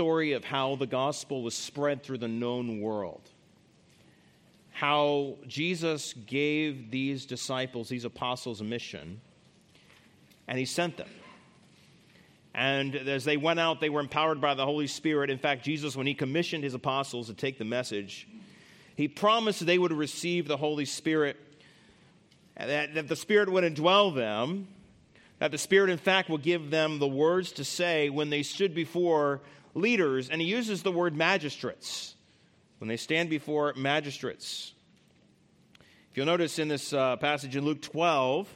story of how the gospel was spread through the known world. How Jesus gave these disciples, these apostles, a mission, and he sent them. And as they went out, they were empowered by the Holy Spirit. In fact, Jesus, when he commissioned his apostles to take the message, he promised they would receive the Holy Spirit, that, that the Spirit would indwell them, that the Spirit, in fact, will give them the words to say when they stood before leaders. And he uses the word magistrates, when they stand before magistrates. If you'll notice in this uh, passage in Luke 12,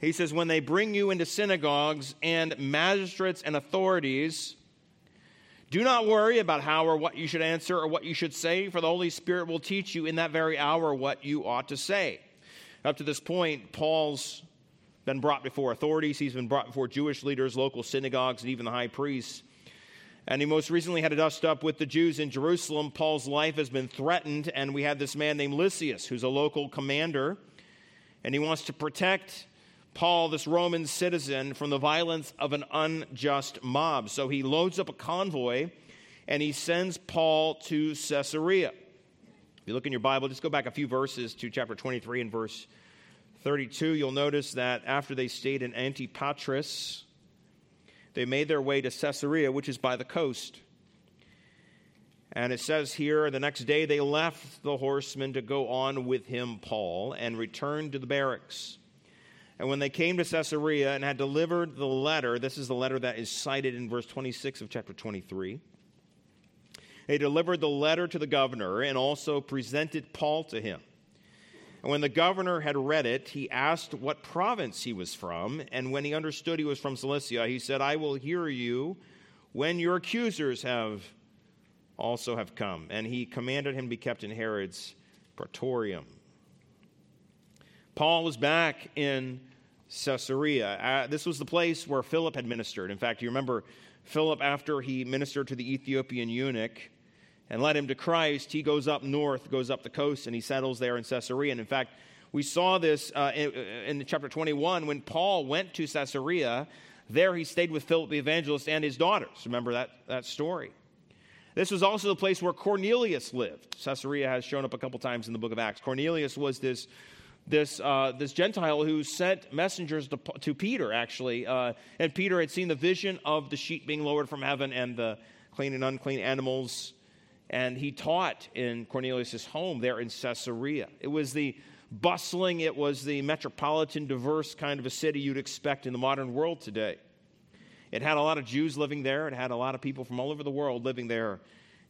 he says, When they bring you into synagogues and magistrates and authorities, do not worry about how or what you should answer or what you should say, for the Holy Spirit will teach you in that very hour what you ought to say. Up to this point, Paul's been brought before authorities, he's been brought before Jewish leaders, local synagogues, and even the high priests. And he most recently had a dust up with the Jews in Jerusalem. Paul's life has been threatened, and we have this man named Lysias, who's a local commander, and he wants to protect Paul, this Roman citizen, from the violence of an unjust mob. So he loads up a convoy and he sends Paul to Caesarea. If you look in your Bible, just go back a few verses to chapter 23 and verse 32. You'll notice that after they stayed in Antipatris, they made their way to Caesarea, which is by the coast. And it says here, the next day they left the horsemen to go on with him, Paul, and returned to the barracks. And when they came to Caesarea and had delivered the letter, this is the letter that is cited in verse 26 of chapter 23. They delivered the letter to the governor and also presented Paul to him. And when the governor had read it, he asked what province he was from. And when he understood he was from Cilicia, he said, I will hear you when your accusers have also have come. And he commanded him to be kept in Herod's praetorium. Paul was back in Caesarea. Uh, this was the place where Philip had ministered. In fact, you remember Philip, after he ministered to the Ethiopian eunuch and led him to Christ, he goes up north, goes up the coast, and he settles there in Caesarea. And in fact, we saw this uh, in, in chapter 21 when Paul went to Caesarea. There he stayed with Philip the evangelist and his daughters. Remember that, that story. This was also the place where Cornelius lived. Caesarea has shown up a couple times in the book of Acts. Cornelius was this this, uh, this Gentile who sent messengers to, to Peter, actually. Uh, and Peter had seen the vision of the sheep being lowered from heaven and the clean and unclean animals. And he taught in Cornelius' home there in Caesarea. It was the bustling, it was the metropolitan, diverse kind of a city you'd expect in the modern world today. It had a lot of Jews living there, it had a lot of people from all over the world living there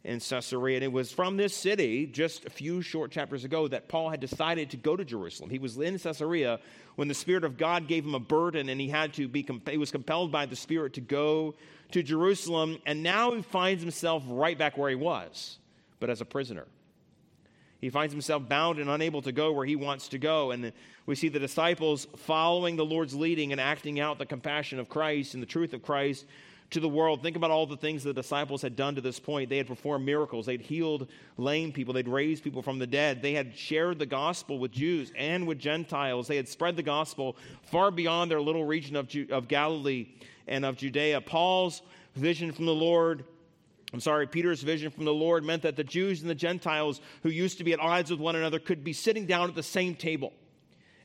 in Caesarea. And it was from this city, just a few short chapters ago, that Paul had decided to go to Jerusalem. He was in Caesarea when the Spirit of God gave him a burden and he had to be, he was compelled by the Spirit to go to Jerusalem. And now he finds himself right back where he was, but as a prisoner. He finds himself bound and unable to go where he wants to go. And we see the disciples following the Lord's leading and acting out the compassion of Christ and the truth of Christ to the world. Think about all the things the disciples had done to this point. They had performed miracles, they'd healed lame people, they'd raised people from the dead, they had shared the gospel with Jews and with Gentiles, they had spread the gospel far beyond their little region of, Ju- of Galilee and of Judea. Paul's vision from the Lord. I'm sorry, Peter's vision from the Lord meant that the Jews and the Gentiles who used to be at odds with one another could be sitting down at the same table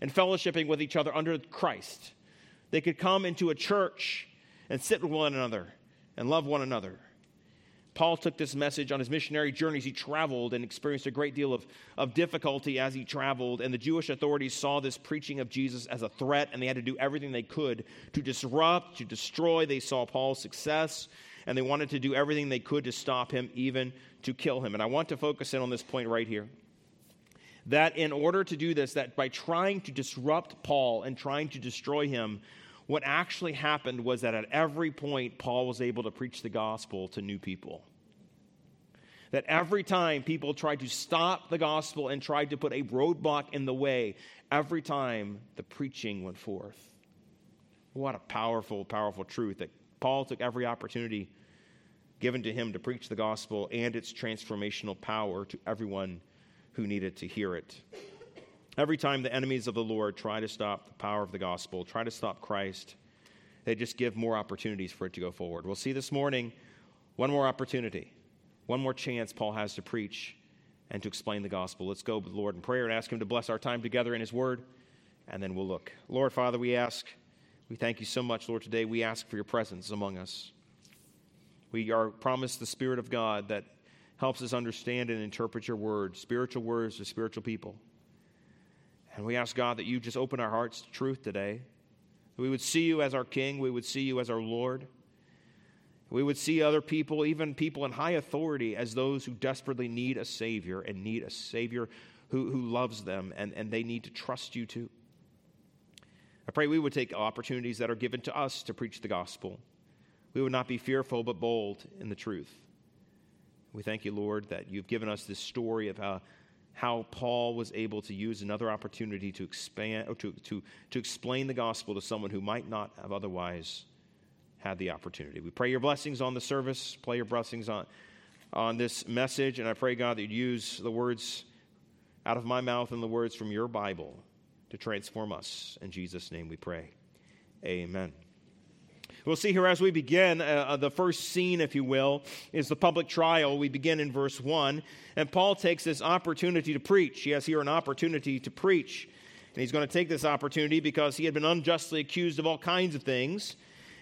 and fellowshipping with each other under Christ. They could come into a church and sit with one another and love one another. Paul took this message on his missionary journeys. He traveled and experienced a great deal of, of difficulty as he traveled. And the Jewish authorities saw this preaching of Jesus as a threat, and they had to do everything they could to disrupt, to destroy. They saw Paul's success, and they wanted to do everything they could to stop him, even to kill him. And I want to focus in on this point right here. That in order to do this, that by trying to disrupt Paul and trying to destroy him, what actually happened was that at every point, Paul was able to preach the gospel to new people. That every time people tried to stop the gospel and tried to put a roadblock in the way, every time the preaching went forth. What a powerful, powerful truth that Paul took every opportunity given to him to preach the gospel and its transformational power to everyone who needed to hear it. Every time the enemies of the Lord try to stop the power of the gospel, try to stop Christ, they just give more opportunities for it to go forward. We'll see this morning One more opportunity, one more chance Paul has to preach and to explain the gospel. Let's go with the Lord in prayer and ask Him to bless our time together in His Word, and then we'll look. Lord, Father, we ask, we thank you so much, Lord, today. We ask for your presence among us. We are promised the Spirit of God that helps us understand and interpret your word, spiritual words to spiritual people. And we ask God that you just open our hearts to truth today. We would see you as our King, we would see you as our Lord. We would see other people, even people in high authority, as those who desperately need a Savior and need a Savior who, who loves them and, and they need to trust you too. I pray we would take opportunities that are given to us to preach the gospel. We would not be fearful but bold in the truth. We thank you, Lord, that you've given us this story of how, how Paul was able to use another opportunity to expand or to, to, to explain the gospel to someone who might not have otherwise had the opportunity. We pray your blessings on the service, pray your blessings on, on this message, and I pray, God, that you'd use the words out of my mouth and the words from your Bible to transform us. In Jesus' name we pray. Amen. We'll see here as we begin, uh, uh the first scene, if you will, is the public trial. We begin in verse 1, and Paul takes this opportunity to preach. He has here an opportunity to preach. And he's going to take this opportunity because he had been unjustly accused of all kinds of things.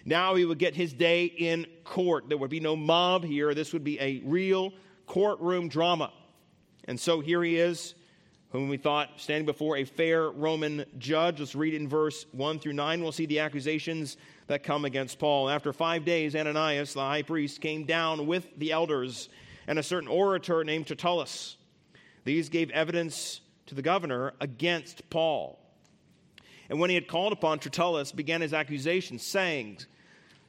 Now he would get his day in court. There would be no mob here. This would be a real courtroom drama. And so here he is, whom we thought standing before a fair Roman judge. Let's read in verse 1 through 9. We'll see the accusations that come against Paul. After five days, Ananias, the high priest, came down with the elders and a certain orator named Tertullus. These gave evidence to the governor against Paul. And when he had called upon Tertullus, began his accusation, saying,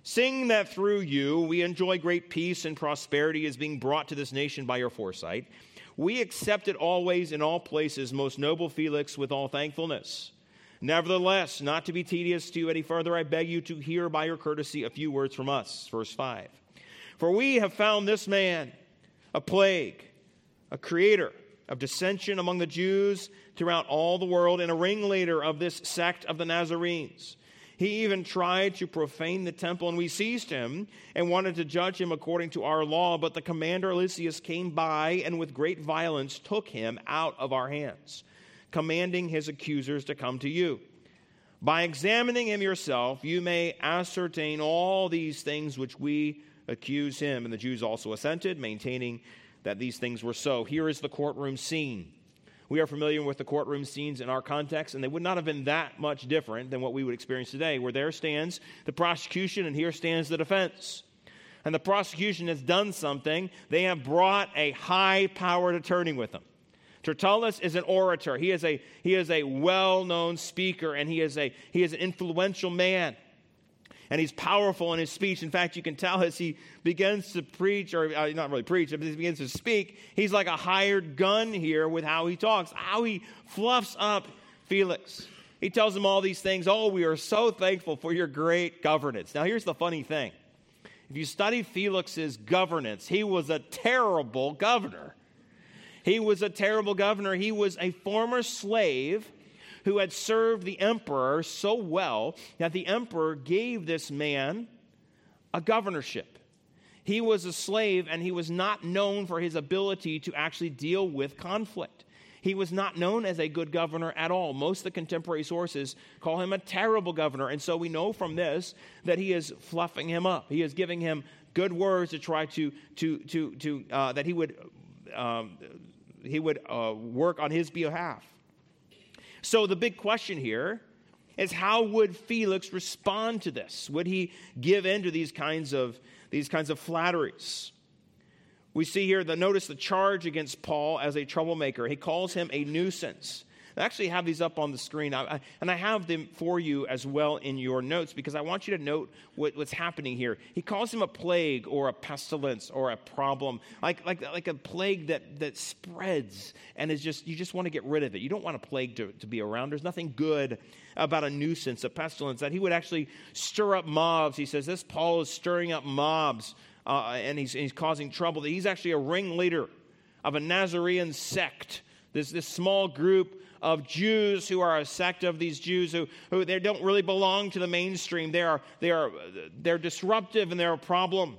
Seeing that through you we enjoy great peace and prosperity is being brought to this nation by your foresight, we accept it always in all places, most noble Felix, with all thankfulness. Nevertheless, not to be tedious to you any further, I beg you to hear by your courtesy a few words from us. Verse 5. For we have found this man a plague, a creator of dissension among the Jews throughout all the world, and a ringleader of this sect of the Nazarenes he even tried to profane the temple, and we seized him and wanted to judge him according to our law. But the commander Lysias came by and with great violence took him out of our hands, commanding his accusers to come to you. By examining him yourself, you may ascertain all these things which we accuse him. And the Jews also assented, maintaining that these things were so. Here is the courtroom scene. We are familiar with the courtroom scenes in our context, and they would not have been that much different than what we would experience today, where there stands the prosecution and here stands the defense. And the prosecution has done something. They have brought a high powered attorney with them. Tertullus is an orator. He is a, he is a well known speaker, and he is, a, he is an influential man and he's powerful in his speech. In fact, you can tell as he begins to preach, or uh, not really preach, but he begins to speak, he's like a hired gun here with how he talks, how he fluffs up Felix. He tells him all these things. Oh, we are so thankful for your great governance. Now, here's the funny thing if you study Felix's governance, he was a terrible governor. He was a terrible governor. He was a former slave who had served the emperor so well that the emperor gave this man a governorship. He was a slave and he was not known for his ability to actually deal with conflict. He was not known as a good governor at all. Most of the contemporary sources call him a terrible governor. And so we know from this that he is fluffing him up. He is giving him good words to try to, to, to, to uh, that he would, um, he would uh, work on his behalf. So the big question here is how would Felix respond to this? Would he give in to these kinds of, these kinds of flatteries? We see here that notice the charge against Paul as a troublemaker. He calls him a nuisance. I actually have these up on the screen, I, and I have them for you as well in your notes because I want you to note what, what's happening here. He calls him a plague or a pestilence or a problem, like, like, like a plague that, that spreads and is just, you just want to get rid of it. You don't want a plague to, to be around. There's nothing good about a nuisance, a pestilence, that he would actually stir up mobs. He says, This Paul is stirring up mobs uh, and he's, he's causing trouble. that He's actually a ringleader of a Nazarene sect, this, this small group of Jews who are a sect of these Jews who, who they don't really belong to the mainstream. They are, they are, they're disruptive and they're a problem.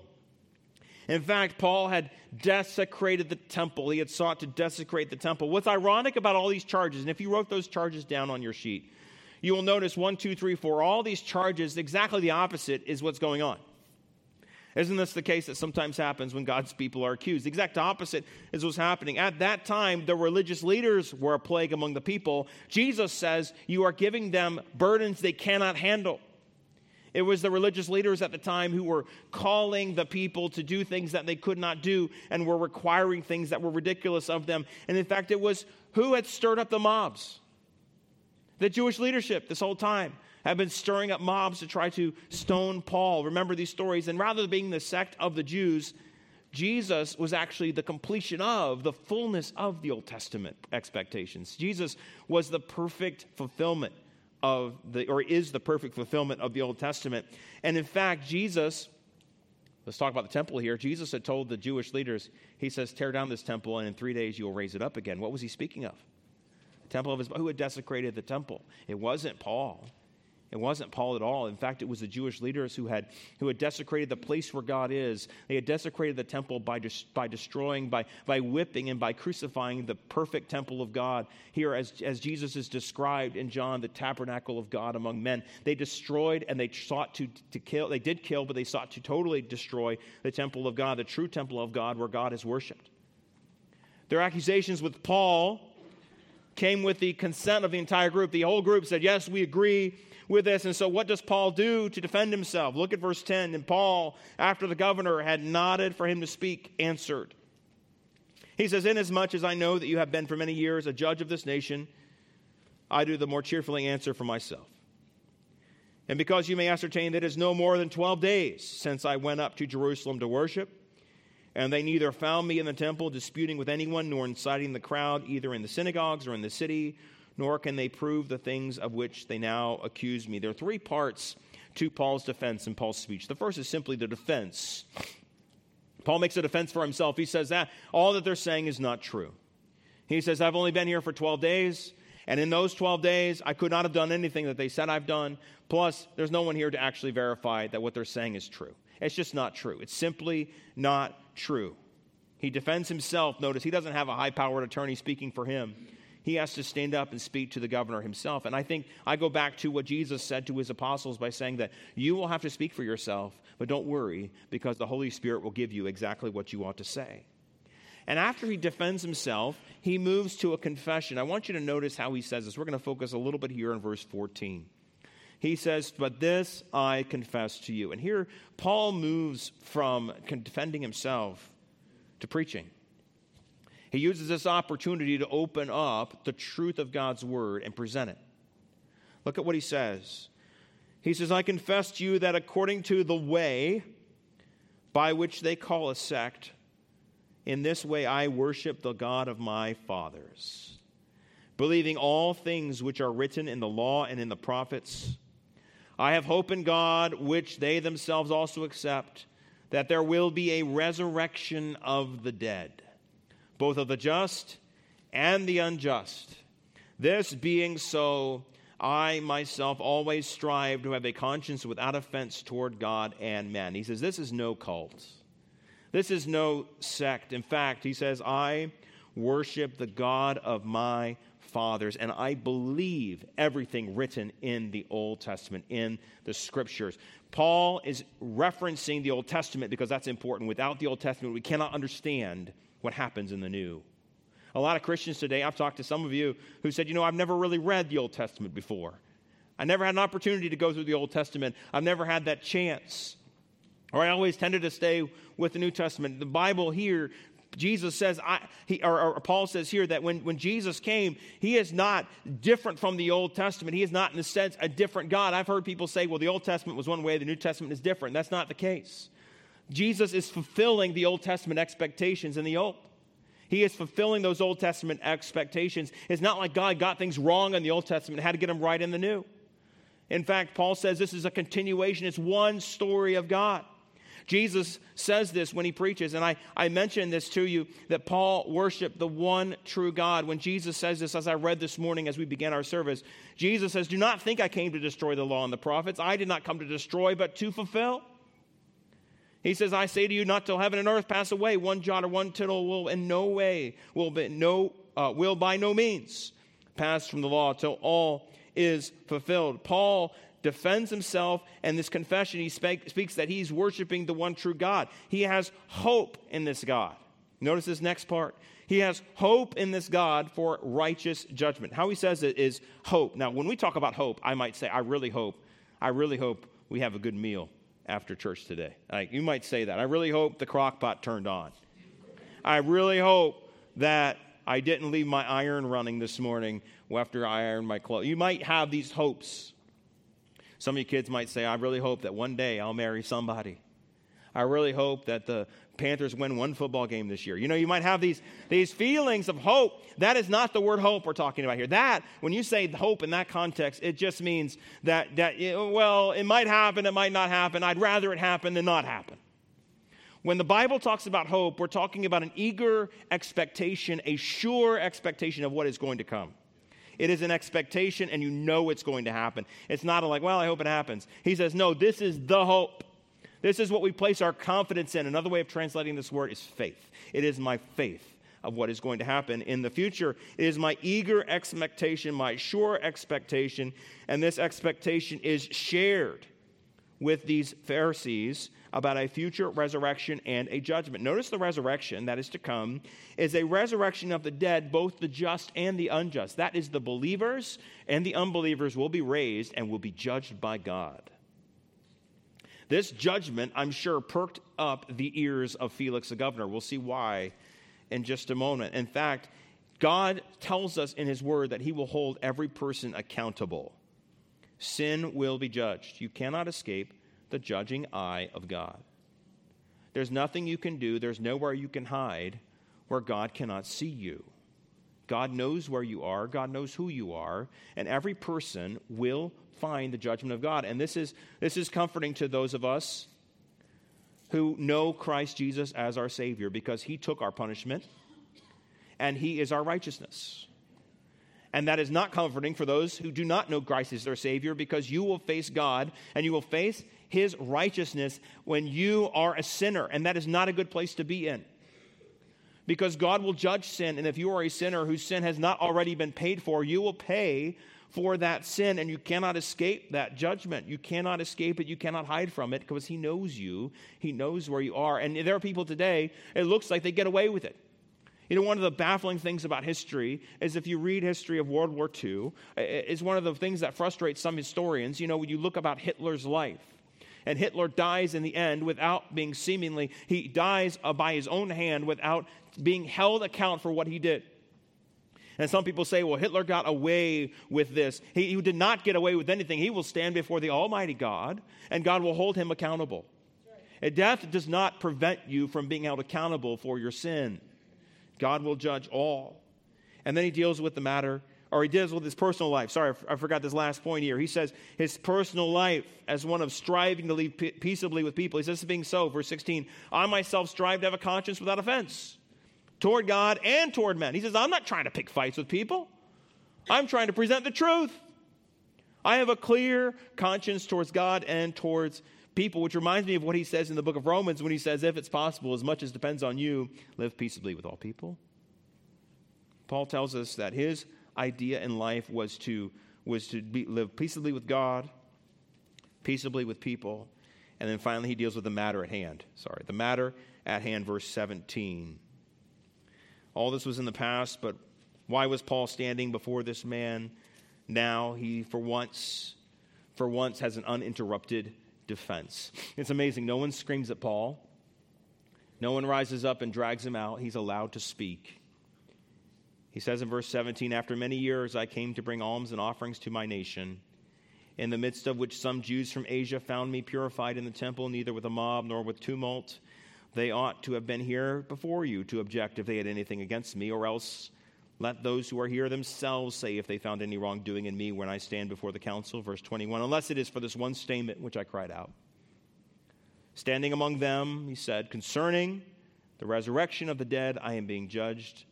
In fact, Paul had desecrated the temple. He had sought to desecrate the temple. What's ironic about all these charges, and if you wrote those charges down on your sheet, you will notice one, two, three, four, all these charges, exactly the opposite is what's going on. Isn't this the case that sometimes happens when God's people are accused? The exact opposite is what's happening. At that time, the religious leaders were a plague among the people. Jesus says, You are giving them burdens they cannot handle. It was the religious leaders at the time who were calling the people to do things that they could not do and were requiring things that were ridiculous of them. And in fact, it was who had stirred up the mobs? The Jewish leadership this whole time have been stirring up mobs to try to stone Paul. Remember these stories. And rather than being the sect of the Jews, Jesus was actually the completion of the fullness of the Old Testament expectations. Jesus was the perfect fulfillment of the, or is the perfect fulfillment of the Old Testament. And in fact, Jesus, let's talk about the temple here. Jesus had told the Jewish leaders, He says, tear down this temple, and in three days you will raise it up again. What was He speaking of? The temple of His, who had desecrated the temple? It wasn't Paul. It wasn't Paul at all. In fact, it was the Jewish leaders who had, who had desecrated the place where God is. They had desecrated the temple by, des- by destroying, by, by whipping, and by crucifying the perfect temple of God. Here, as, as Jesus is described in John, the tabernacle of God among men, they destroyed and they sought to, to kill. They did kill, but they sought to totally destroy the temple of God, the true temple of God where God is worshiped. Their accusations with Paul came with the consent of the entire group. The whole group said, Yes, we agree with this. And so, what does Paul do to defend himself? Look at verse 10. And Paul, after the governor had nodded for him to speak, answered. He says, Inasmuch as I know that you have been for many years a judge of this nation, I do the more cheerfully answer for myself. And because you may ascertain that it is no more than 12 days since I went up to Jerusalem to worship, and they neither found me in the temple disputing with anyone, nor inciting the crowd either in the synagogues or in the city, nor can they prove the things of which they now accuse me. There are three parts to Paul's defense in Paul's speech. The first is simply the defense. Paul makes a defense for himself. He says that all that they're saying is not true. He says, I've only been here for 12 days, and in those 12 days, I could not have done anything that they said I've done. Plus, there's no one here to actually verify that what they're saying is true. It's just not true. It's simply not true. He defends himself. Notice he doesn't have a high powered attorney speaking for him he has to stand up and speak to the governor himself. And I think I go back to what Jesus said to his apostles by saying that you will have to speak for yourself, but don't worry because the Holy Spirit will give you exactly what you ought to say. And after he defends himself, he moves to a confession. I want you to notice how he says this. We're going to focus a little bit here in verse 14. He says, But this I confess to you. And here, Paul moves from defending himself to preaching. He uses this opportunity to open up the truth of God's word and present it. Look at what he says. He says, I confess to you that according to the way by which they call a sect, in this way I worship the God of my fathers, believing all things which are written in the law and in the prophets. I have hope in God, which they themselves also accept, that there will be a resurrection of the dead both of the just and the unjust. This being so, I myself always strive to have a conscience without offense toward God and man. He says, This is no cult. This is no sect. In fact, he says, I worship the God of my fathers, and I believe everything written in the Old Testament, in the scriptures. Paul is referencing the Old Testament because that's important. Without the Old Testament, we cannot understand what happens in the new. A lot of Christians today, I've talked to some of you who said, you know, I've never really read the Old Testament before. I never had an opportunity to go through the Old Testament. I've never had that chance. Or I always tended to stay with the New Testament. The Bible here, Jesus says, I, he, or, or Paul says here that when, when Jesus came, he is not different from the Old Testament. He is not, in a sense, a different God. I've heard people say, well, the Old Testament was one way, the New Testament is different. That's not the case. Jesus is fulfilling the Old Testament expectations in the Old. He is fulfilling those Old Testament expectations. It's not like God got things wrong in the Old Testament and had to get them right in the New. In fact, Paul says this is a continuation, it's one story of God. Jesus says this when he preaches, and I, I mentioned this to you that Paul worshiped the one true God. When Jesus says this, as I read this morning as we began our service, Jesus says, Do not think I came to destroy the law and the prophets. I did not come to destroy, but to fulfill. He says, I say to you, not till heaven and earth pass away, one jot or one tittle will in no way, will, be no, uh, will by no means pass from the law till all is fulfilled. Paul defends himself, and this confession, he speaks that he's worshiping the one true God. He has hope in this God. Notice this next part. He has hope in this God for righteous judgment. How he says it is hope. Now, when we talk about hope, I might say, I really hope, I really hope we have a good meal after church today. Like, you might say that. I really hope the crock pot turned on. I really hope that I didn't leave my iron running this morning after I ironed my clothes. You might have these hopes. Some of you kids might say, I really hope that one day I'll marry somebody. I really hope that the Panthers win one football game this year. You know, you might have these, these feelings of hope. That is not the word hope we're talking about here. That, when you say hope in that context, it just means that, that well, it might happen, it might not happen. I'd rather it happen than not happen. When the Bible talks about hope, we're talking about an eager expectation, a sure expectation of what is going to come. It is an expectation, and you know it's going to happen. It's not like, well, I hope it happens. He says, no, this is the hope. This is what we place our confidence in. Another way of translating this word is faith. It is my faith of what is going to happen in the future. It is my eager expectation, my sure expectation, and this expectation is shared with these Pharisees about a future resurrection and a judgment. Notice the resurrection that is to come is a resurrection of the dead, both the just and the unjust. That is, the believers and the unbelievers will be raised and will be judged by God. This judgment, I'm sure, perked up the ears of Felix the governor. We'll see why in just a moment. In fact, God tells us in His Word that He will hold every person accountable. Sin will be judged. You cannot escape the judging eye of God. There's nothing you can do, there's nowhere you can hide where God cannot see you. God knows where you are, God knows who you are, and every person will find the judgment of God. And this is, this is comforting to those of us who know Christ Jesus as our Savior because He took our punishment and He is our righteousness. And that is not comforting for those who do not know Christ as their Savior because you will face God and you will face His righteousness when you are a sinner. And that is not a good place to be in. Because God will judge sin. And if you are a sinner whose sin has not already been paid for, you will pay for that sin, and you cannot escape that judgment. You cannot escape it. You cannot hide from it because He knows you. He knows where you are. And there are people today, it looks like they get away with it. You know, one of the baffling things about history is if you read history of World War II, is one of the things that frustrates some historians. You know, when you look about Hitler's life, and Hitler dies in the end without being seemingly, he dies uh, by his own hand without being held account for what he did. And some people say, well, Hitler got away with this. He, he did not get away with anything. He will stand before the Almighty God, and God will hold him accountable. Right. Death does not prevent you from being held accountable for your sin. God will judge all. And then he deals with the matter, or he deals with his personal life. Sorry, I forgot this last point here. He says his personal life as one of striving to live peaceably with people. He says, being so, verse 16, I myself strive to have a conscience without offense toward God and toward men. He says, I'm not trying to pick fights with people, I'm trying to present the truth. I have a clear conscience towards God and towards people, which reminds me of what he says in the book of Romans when he says, If it's possible, as much as depends on you, live peaceably with all people. Paul tells us that his idea in life was to, was to be, live peaceably with God, peaceably with people, and then finally he deals with the matter at hand. Sorry, the matter at hand, verse 17. All this was in the past, but why was Paul standing before this man now? He, for once, for once, has an uninterrupted defense. It's amazing. No one screams at Paul. No one rises up and drags him out. He's allowed to speak. He says in verse 17, After many years I came to bring alms and offerings to my nation, in the midst of which some Jews from Asia found me purified in the temple, neither with a mob nor with tumult they ought to have been here before you to object if they had anything against me, or else let those who are here themselves say if they found any wrongdoing in me when I stand before the council. Verse 21 Unless it is for this one statement which I cried out. Standing among them, he said, Concerning the resurrection of the dead, I am being judged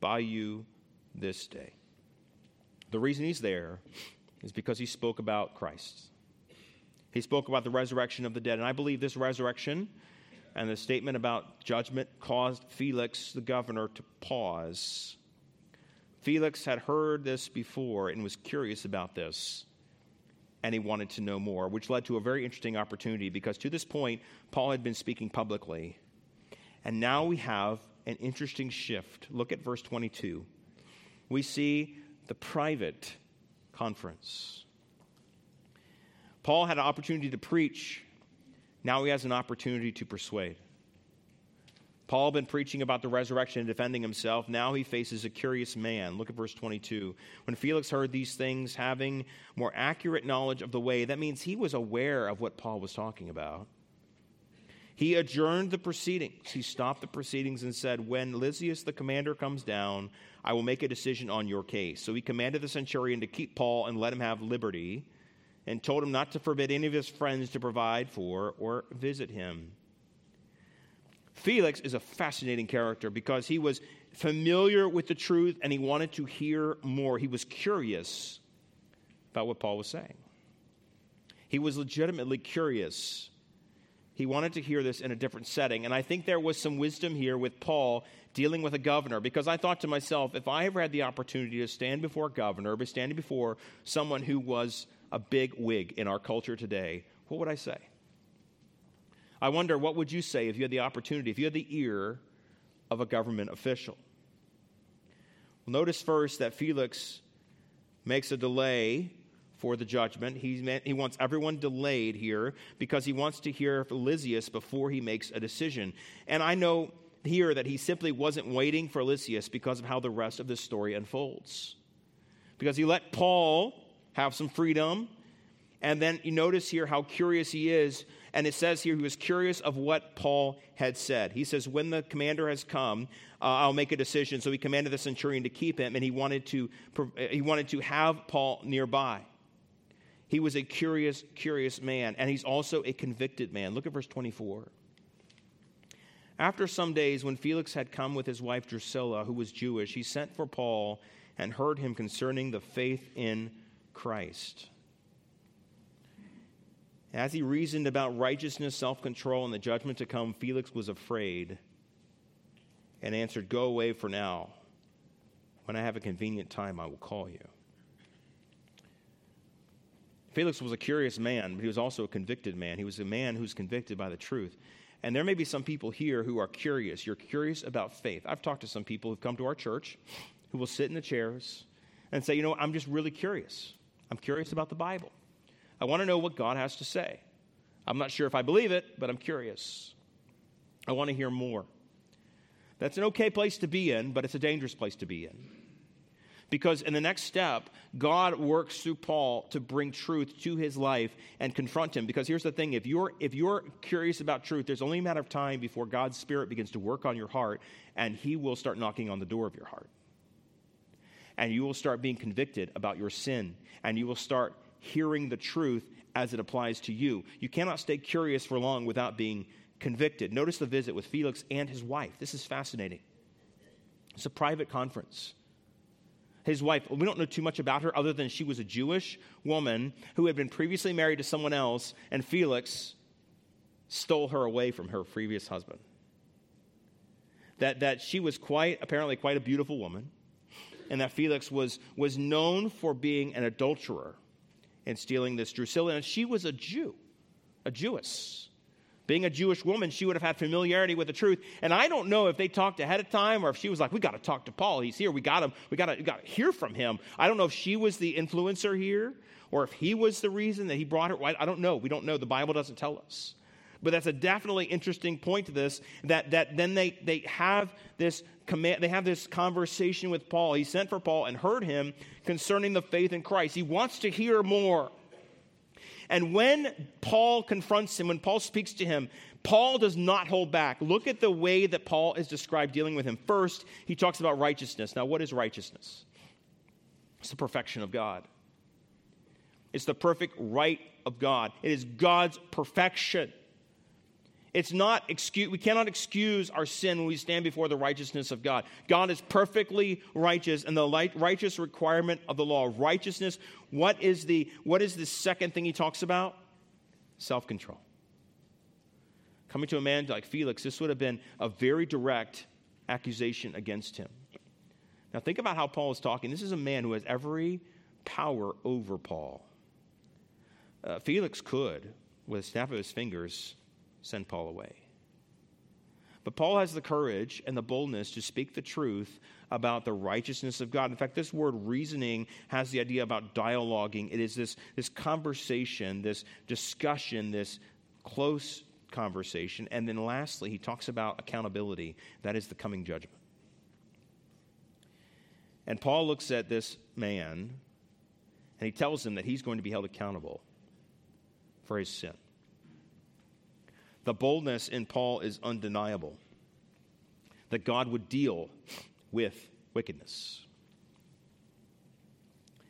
by you this day. The reason he's there is because he spoke about Christ. He spoke about the resurrection of the dead. And I believe this resurrection And the statement about judgment caused Felix, the governor, to pause. Felix had heard this before and was curious about this, and he wanted to know more, which led to a very interesting opportunity because to this point, Paul had been speaking publicly. And now we have an interesting shift. Look at verse 22. We see the private conference. Paul had an opportunity to preach. Now he has an opportunity to persuade. Paul had been preaching about the resurrection and defending himself. Now he faces a curious man. Look at verse 22. When Felix heard these things, having more accurate knowledge of the way, that means he was aware of what Paul was talking about. He adjourned the proceedings. He stopped the proceedings and said, When Lysias the commander comes down, I will make a decision on your case. So he commanded the centurion to keep Paul and let him have liberty, and told him not to forbid any of his friends to provide for or visit him. Felix is a fascinating character because he was familiar with the truth and he wanted to hear more. He was curious about what Paul was saying. He was legitimately curious. He wanted to hear this in a different setting. And I think there was some wisdom here with Paul dealing with a governor because I thought to myself, if I ever had the opportunity to stand before a governor, but standing before someone who was a big wig in our culture today, what would I say? I wonder, what would you say if you had the opportunity, if you had the ear of a government official? Well, notice first that Felix makes a delay for the judgment. He, he wants everyone delayed here because he wants to hear Lysias before he makes a decision. And I know here that he simply wasn't waiting for Lysias because of how the rest of this story unfolds. Because he let Paul have some freedom. And then you notice here how curious he is and it says here he was curious of what Paul had said. He says, When the commander has come, uh, I'll make a decision. So he commanded the centurion to keep him, and he wanted to, he wanted to have Paul nearby. He was a curious, curious man, and he's also a convicted man. Look at verse 24. After some days, when Felix had come with his wife Drusilla, who was Jewish, he sent for Paul and heard him concerning the faith in Christ. As he reasoned about righteousness, self control, and the judgment to come, Felix was afraid and answered, Go away for now. When I have a convenient time, I will call you. Felix was a curious man, but he was also a convicted man. He was a man who's convicted by the truth. And there may be some people here who are curious. You're curious about faith. I've talked to some people who've come to our church who will sit in the chairs and say, You know, I'm just really curious. I'm curious about the Bible. I want to know what God has to say. I'm not sure if I believe it, but I'm curious. I want to hear more. That's an okay place to be in, but it's a dangerous place to be in. Because in the next step, God works through Paul to bring truth to his life and confront him. Because here's the thing if you're, if you're curious about truth, there's only a matter of time before God's Spirit begins to work on your heart, and he will start knocking on the door of your heart. And you will start being convicted about your sin, and you will start hearing the truth as it applies to you. You cannot stay curious for long without being convicted. Notice the visit with Felix and his wife. This is fascinating. It's a private conference. His wife, we don't know too much about her other than she was a Jewish woman who had been previously married to someone else, and Felix stole her away from her previous husband. That, that she was quite, apparently, quite a beautiful woman, and that Felix was, was known for being an adulterer and stealing this Drusilla. And she was a Jew, a Jewess. Being a Jewish woman, she would have had familiarity with the truth. And I don't know if they talked ahead of time or if she was like, we got to talk to Paul. He's here. We got him. We got to, got to hear from him. I don't know if she was the influencer here or if he was the reason that he brought her. I don't know. We don't know. The Bible doesn't tell us. But that's a definitely interesting point to this that, that then they, they have this command, they have this conversation with Paul. He sent for Paul and heard him concerning the faith in Christ. He wants to hear more. And when Paul confronts him, when Paul speaks to him, Paul does not hold back. Look at the way that Paul is described dealing with him. First, he talks about righteousness. Now, what is righteousness? It's the perfection of God. It's the perfect right of God. It is God's perfection. It's not excuse, we cannot excuse our sin when we stand before the righteousness of God. God is perfectly righteous, and the righteous requirement of the law, righteousness. What is the what is the second thing he talks about? Self control. Coming to a man like Felix, this would have been a very direct accusation against him. Now, think about how Paul is talking. This is a man who has every power over Paul. Uh, Felix could, with a snap of his fingers, send Paul away. But Paul has the courage and the boldness to speak the truth about the righteousness of God. In fact, this word reasoning has the idea about dialoguing. It is this, this conversation, this discussion, this close conversation. And then lastly, he talks about accountability. That is the coming judgment. And Paul looks at this man and he tells him that he's going to be held accountable for his sin. The boldness in Paul is undeniable that God would deal with wickedness.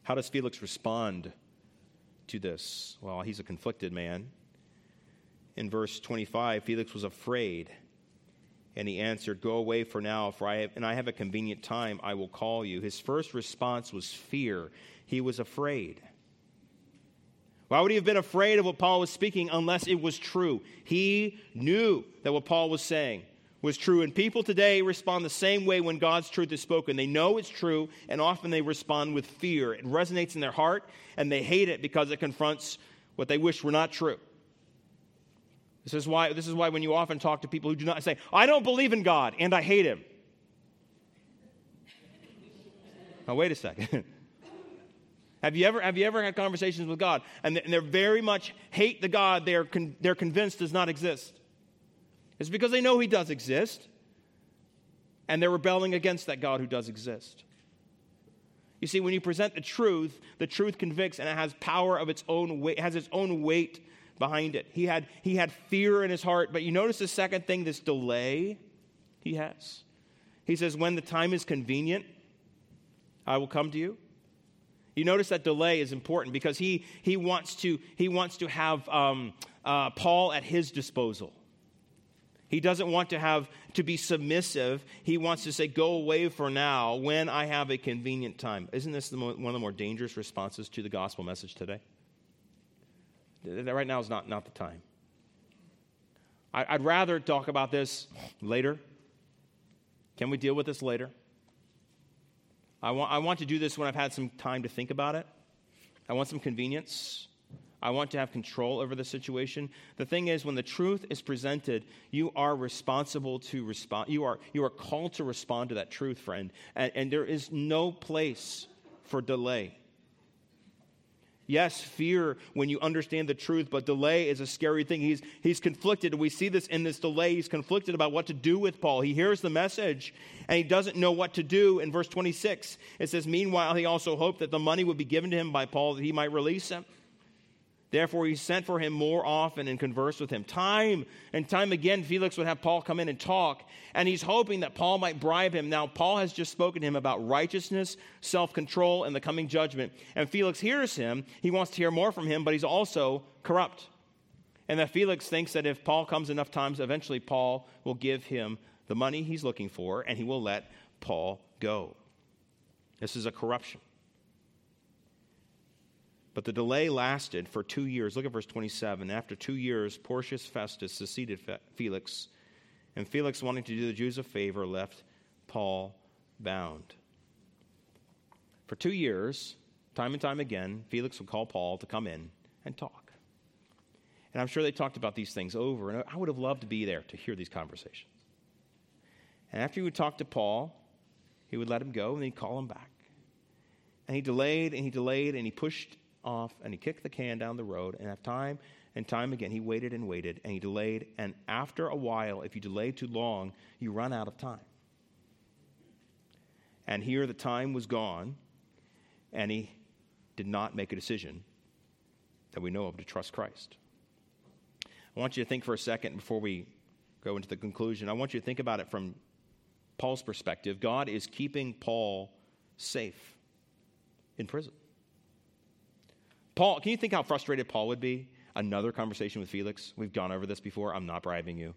How does Felix respond to this? Well, he's a conflicted man. In verse 25, Felix was afraid, and he answered, Go away for now, for I have, and I have a convenient time, I will call you. His first response was fear. He was afraid. Why would he have been afraid of what Paul was speaking unless it was true? He knew that what Paul was saying was true. And people today respond the same way when God's truth is spoken. They know it's true, and often they respond with fear. It resonates in their heart, and they hate it because it confronts what they wish were not true. This is why, this is why when you often talk to people who do not say, I don't believe in God and I hate him. Now, wait a second. Have you ever, have you ever had conversations with God and they're very much hate the God they're, con, they're convinced does not exist? It's because they know He does exist and they're rebelling against that God who does exist. You see, when you present the truth, the truth convicts and it has power of its own weight, has its own weight behind it. He had, he had fear in his heart, but you notice the second thing, this delay he has. He says, When the time is convenient, I will come to you. You notice that delay is important because he, he, wants, to, he wants to have um, uh, Paul at his disposal. He doesn't want to have to be submissive. He wants to say, "Go away for now when I have a convenient time." Isn't this mo- one of the more dangerous responses to the gospel message today? Right now is not, not the time. I, I'd rather talk about this later. Can we deal with this later? I want, I want to do this when I've had some time to think about it. I want some convenience. I want to have control over the situation. The thing is, when the truth is presented, you are responsible to respond. You are, you are called to respond to that truth, friend. And, and there is no place for delay. Yes, fear when you understand the truth, but delay is a scary thing. He's, he's conflicted. We see this in this delay. He's conflicted about what to do with Paul. He hears the message and he doesn't know what to do. In verse 26, it says, Meanwhile, he also hoped that the money would be given to him by Paul that he might release him. Therefore, he sent for him more often and conversed with him. Time and time again, Felix would have Paul come in and talk, and he's hoping that Paul might bribe him. Now, Paul has just spoken to him about righteousness, self control, and the coming judgment. And Felix hears him. He wants to hear more from him, but he's also corrupt. And that Felix thinks that if Paul comes enough times, eventually Paul will give him the money he's looking for, and he will let Paul go. This is a corruption. But the delay lasted for two years. Look at verse 27. After two years, Porcius Festus succeeded Felix, and Felix, wanting to do the Jews a favor, left Paul bound. For two years, time and time again, Felix would call Paul to come in and talk. And I'm sure they talked about these things over, and I would have loved to be there to hear these conversations. And after he would talk to Paul, he would let him go, and then he'd call him back. And he delayed and he delayed and he pushed off and he kicked the can down the road. And at time and time again, he waited and waited and he delayed. And after a while, if you delay too long, you run out of time. And here the time was gone, and he did not make a decision that we know of to trust Christ. I want you to think for a second before we go into the conclusion. I want you to think about it from Paul's perspective. God is keeping Paul safe in prison. Paul, can you think how frustrated Paul would be? Another conversation with Felix. We've gone over this before. I'm not bribing you.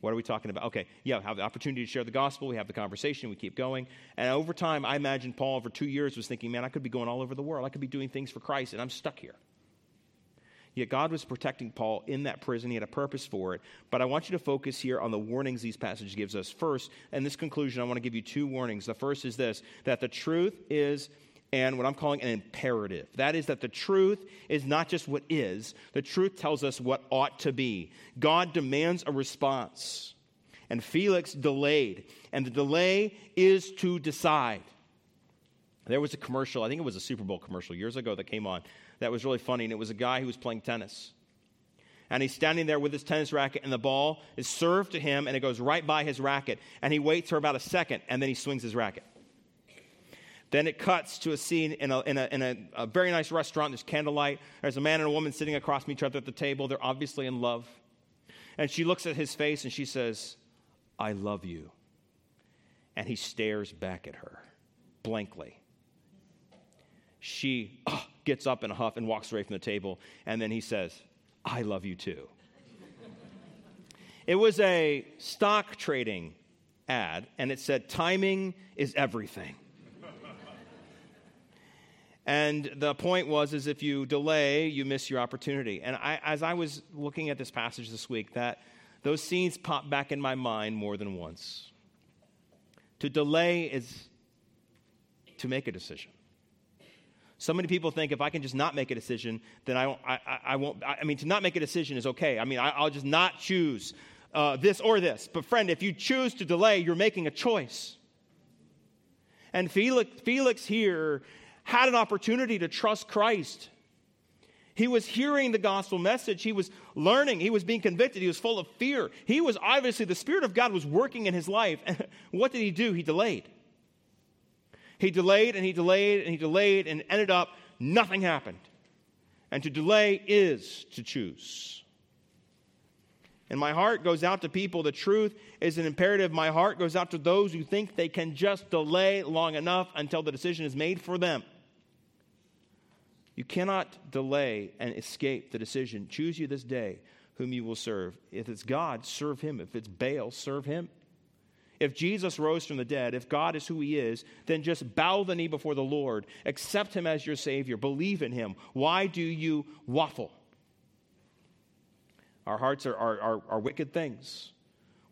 What are we talking about? Okay, yeah, have the opportunity to share the gospel. We have the conversation. We keep going. And over time, I imagine Paul, over two years, was thinking, man, I could be going all over the world. I could be doing things for Christ, and I'm stuck here. Yet God was protecting Paul in that prison. He had a purpose for it. But I want you to focus here on the warnings these passages gives us. First, and this conclusion, I want to give you two warnings. The first is this that the truth is and what I'm calling an imperative. That is, that the truth is not just what is, the truth tells us what ought to be. God demands a response. And Felix delayed, and the delay is to decide. There was a commercial, I think it was a Super Bowl commercial years ago that came on that was really funny, and it was a guy who was playing tennis. And he's standing there with his tennis racket, and the ball is served to him, and it goes right by his racket. And he waits for about a second, and then he swings his racket. Then it cuts to a scene in a, in, a, in a, a, very nice restaurant. There's candlelight. There's a man and a woman sitting across from each other at the table. They're obviously in love. And she looks at his face and she says, I love you. And he stares back at her blankly. She oh, gets up in a huff and walks away from the table. And then he says, I love you too. it was a stock trading ad, and it said, Timing is everything. And the point was, is if you delay, you miss your opportunity. And I, as I was looking at this passage this week, that those scenes popped back in my mind more than once. To delay is to make a decision. So many people think if I can just not make a decision, then I, won't, I, I won't. I mean, to not make a decision is okay. I mean, I, will just not choose uh, this or this. But, friend, if you choose to delay, you're making a choice. And Felix, Felix here had an opportunity to trust Christ. He was hearing the gospel message. He was learning. He was being convicted. He was full of fear. He was obviously, the Spirit of God was working in his life. And what did he do? He delayed. He delayed and he delayed and he delayed and ended up nothing happened. And to delay is to choose. And my heart goes out to people. The truth is an imperative. My heart goes out to those who think they can just delay long enough until the decision is made for them. You cannot delay and escape the decision. Choose you this day whom you will serve. If it's God, serve him. If it's Baal, serve him. If Jesus rose from the dead, if God is who he is, then just bow the knee before the Lord. Accept him as your Savior. Believe in him. Why do you waffle? Our hearts are, are, are, are wicked things.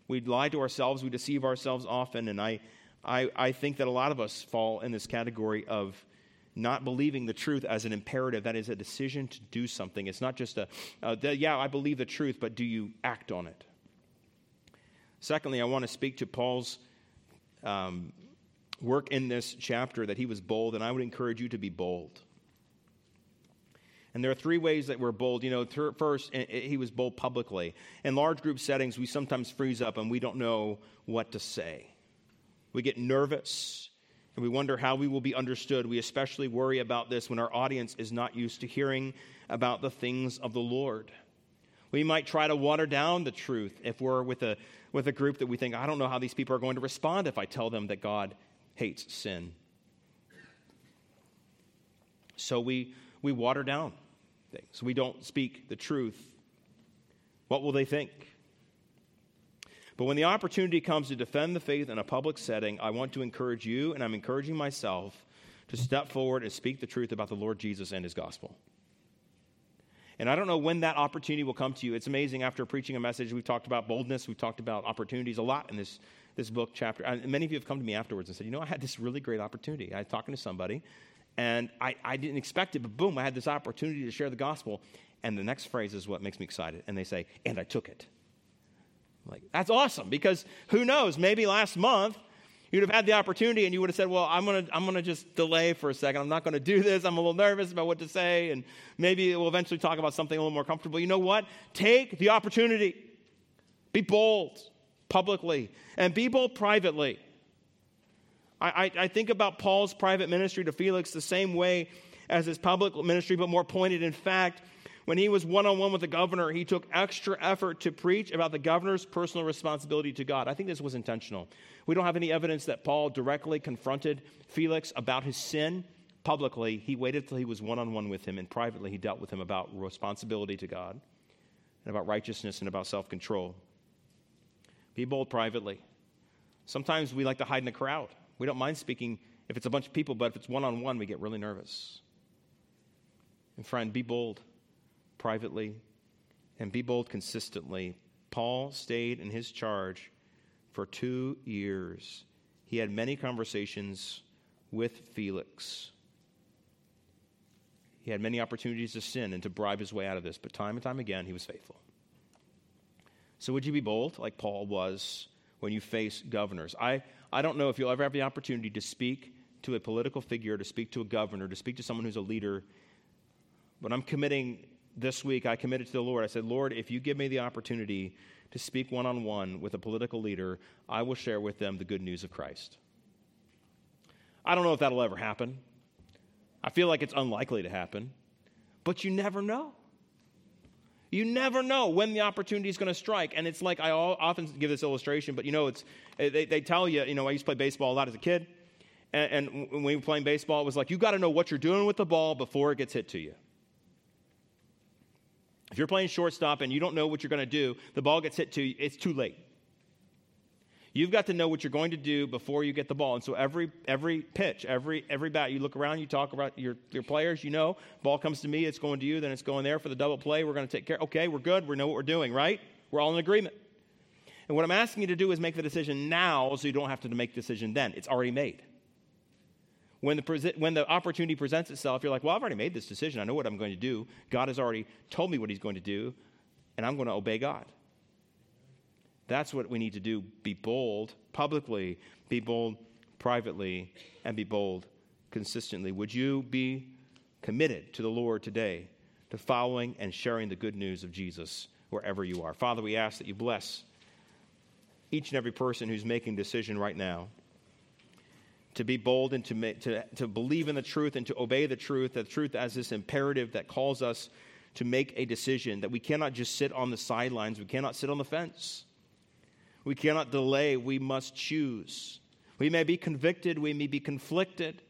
We lie to ourselves, we deceive ourselves often, and I, I, I think that a lot of us fall in this category of not believing the truth as an imperative. That is a decision to do something. It's not just a, uh, the, yeah, I believe the truth, but do you act on it? Secondly, I want to speak to Paul's um, work in this chapter that he was bold, and I would encourage you to be bold. And there are three ways that we're bold. You know, first, he was bold publicly. In large group settings, we sometimes freeze up and we don't know what to say. We get nervous and we wonder how we will be understood. We especially worry about this when our audience is not used to hearing about the things of the Lord. We might try to water down the truth if we're with a, with a group that we think, I don't know how these people are going to respond if I tell them that God hates sin. So we, we water down things. We don't speak the truth. What will they think? But when the opportunity comes to defend the faith in a public setting, I want to encourage you, and I'm encouraging myself, to step forward and speak the truth about the Lord Jesus and his gospel. And I don't know when that opportunity will come to you. It's amazing after preaching a message, we've talked about boldness, we've talked about opportunities a lot in this, this book chapter. And many of you have come to me afterwards and said, you know, I had this really great opportunity. I was talking to somebody, and I, I didn't expect it, but boom, I had this opportunity to share the gospel. And the next phrase is what makes me excited. And they say, and I took it. Like, that's awesome because who knows? Maybe last month you'd have had the opportunity and you would have said, Well, I'm going to I'm gonna just delay for a second. I'm not going to do this. I'm a little nervous about what to say. And maybe we'll eventually talk about something a little more comfortable. You know what? Take the opportunity. Be bold publicly and be bold privately. I, I, I think about Paul's private ministry to Felix the same way as his public ministry, but more pointed. In fact, when he was one on one with the governor, he took extra effort to preach about the governor's personal responsibility to God. I think this was intentional. We don't have any evidence that Paul directly confronted Felix about his sin publicly. He waited till he was one on one with him, and privately he dealt with him about responsibility to God and about righteousness and about self control. Be bold privately. Sometimes we like to hide in the crowd. We don't mind speaking if it's a bunch of people, but if it's one on one, we get really nervous. And friend, be bold privately, and be bold consistently. Paul stayed in his charge for two years. He had many conversations with Felix. He had many opportunities to sin and to bribe his way out of this, but time and time again, he was faithful. So, would you be bold like Paul was when you face governors? I, I don't know if you'll ever have the opportunity to speak to a political figure, to speak to a governor, to speak to someone who's a leader, but I'm committing this week, I committed to the Lord. I said, Lord, if you give me the opportunity to speak one on one with a political leader, I will share with them the good news of Christ. I don't know if that'll ever happen. I feel like it's unlikely to happen, but you never know. You never know when the opportunity is going to strike. And it's like I often give this illustration, but you know, it's, eh, they, they tell you, you know, I used to play baseball a lot as a kid. And, and when we were playing baseball, it was like, you got to know what you're doing with the ball before it gets hit to you. If you're playing shortstop and you don't know what you're going to do, the ball gets hit to you, it's too late. You've got to know what you're going to do before you get the ball. And so every every pitch, every every bat, you look around, you talk about your, your players, you know, ball comes to me, it's going to you, then it's going there for the double play. We're going to take care. Okay, we're good. We know what we're doing, right? We're all in agreement. And what I'm asking you to do is make the decision now so you don't have to make the decision then. It's already made. When the, when the opportunity presents itself, you're like, well, I've already made this decision. I know what I'm going to do. God has already told me what He's going to do, and I'm going to obey God. That's what we need to do be bold publicly, be bold privately, and be bold consistently. Would you be committed to the Lord today, to following and sharing the good news of Jesus wherever you are? Father, we ask that you bless each and every person who's making decision right now to be bold and to, to, to believe in the truth and to obey the truth, the truth as this imperative that calls us to make a decision, that we cannot just sit on the sidelines, we cannot sit on the fence. We cannot delay, we must choose. We may be convicted, we may be conflicted.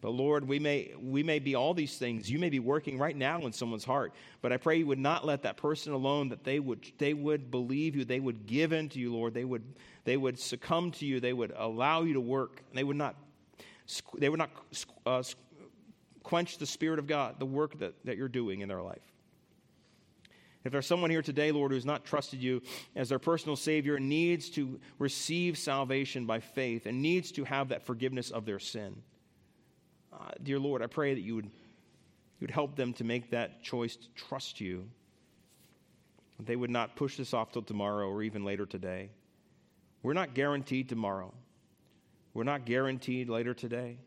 But Lord, we may, we may be all these things. You may be working right now in someone's heart. But I pray you would not let that person alone, that they would, they would believe you, they would give in to you, Lord. They would, they would succumb to you, they would allow you to work. They would not, they would not uh, quench the Spirit of God, the work that, that you're doing in their life. If there's someone here today, Lord, who's not trusted you as their personal Savior, and needs to receive salvation by faith and needs to have that forgiveness of their sin, uh, dear Lord, I pray that you would, you would help them to make that choice to trust you. They would not push this off till tomorrow or even later today. We're not guaranteed tomorrow. We're not guaranteed later today.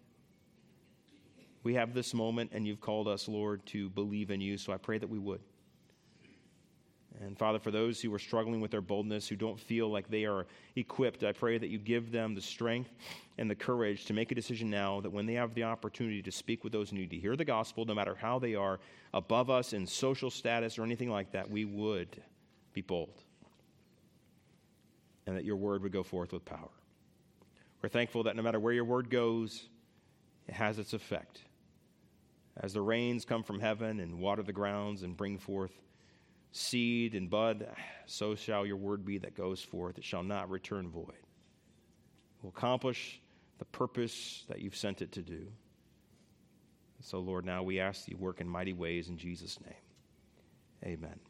We have this moment, and you've called us, Lord, to believe in you, so I pray that we would. And Father, for those who are struggling with their boldness, who don't feel like they are equipped, I pray that you give them the strength and the courage to make a decision now that when they have the opportunity to speak with those who need to hear the gospel, no matter how they are above us in social status or anything like that, we would be bold. And that your word would go forth with power. We're thankful that no matter where your word goes, it has its effect. As the rains come from heaven and water the grounds and bring forth seed and bud, so shall your word be that goes forth. It shall not return void. It will accomplish the purpose that you've sent it to do. So, Lord, now we ask you work in mighty ways in Jesus' name. Amen.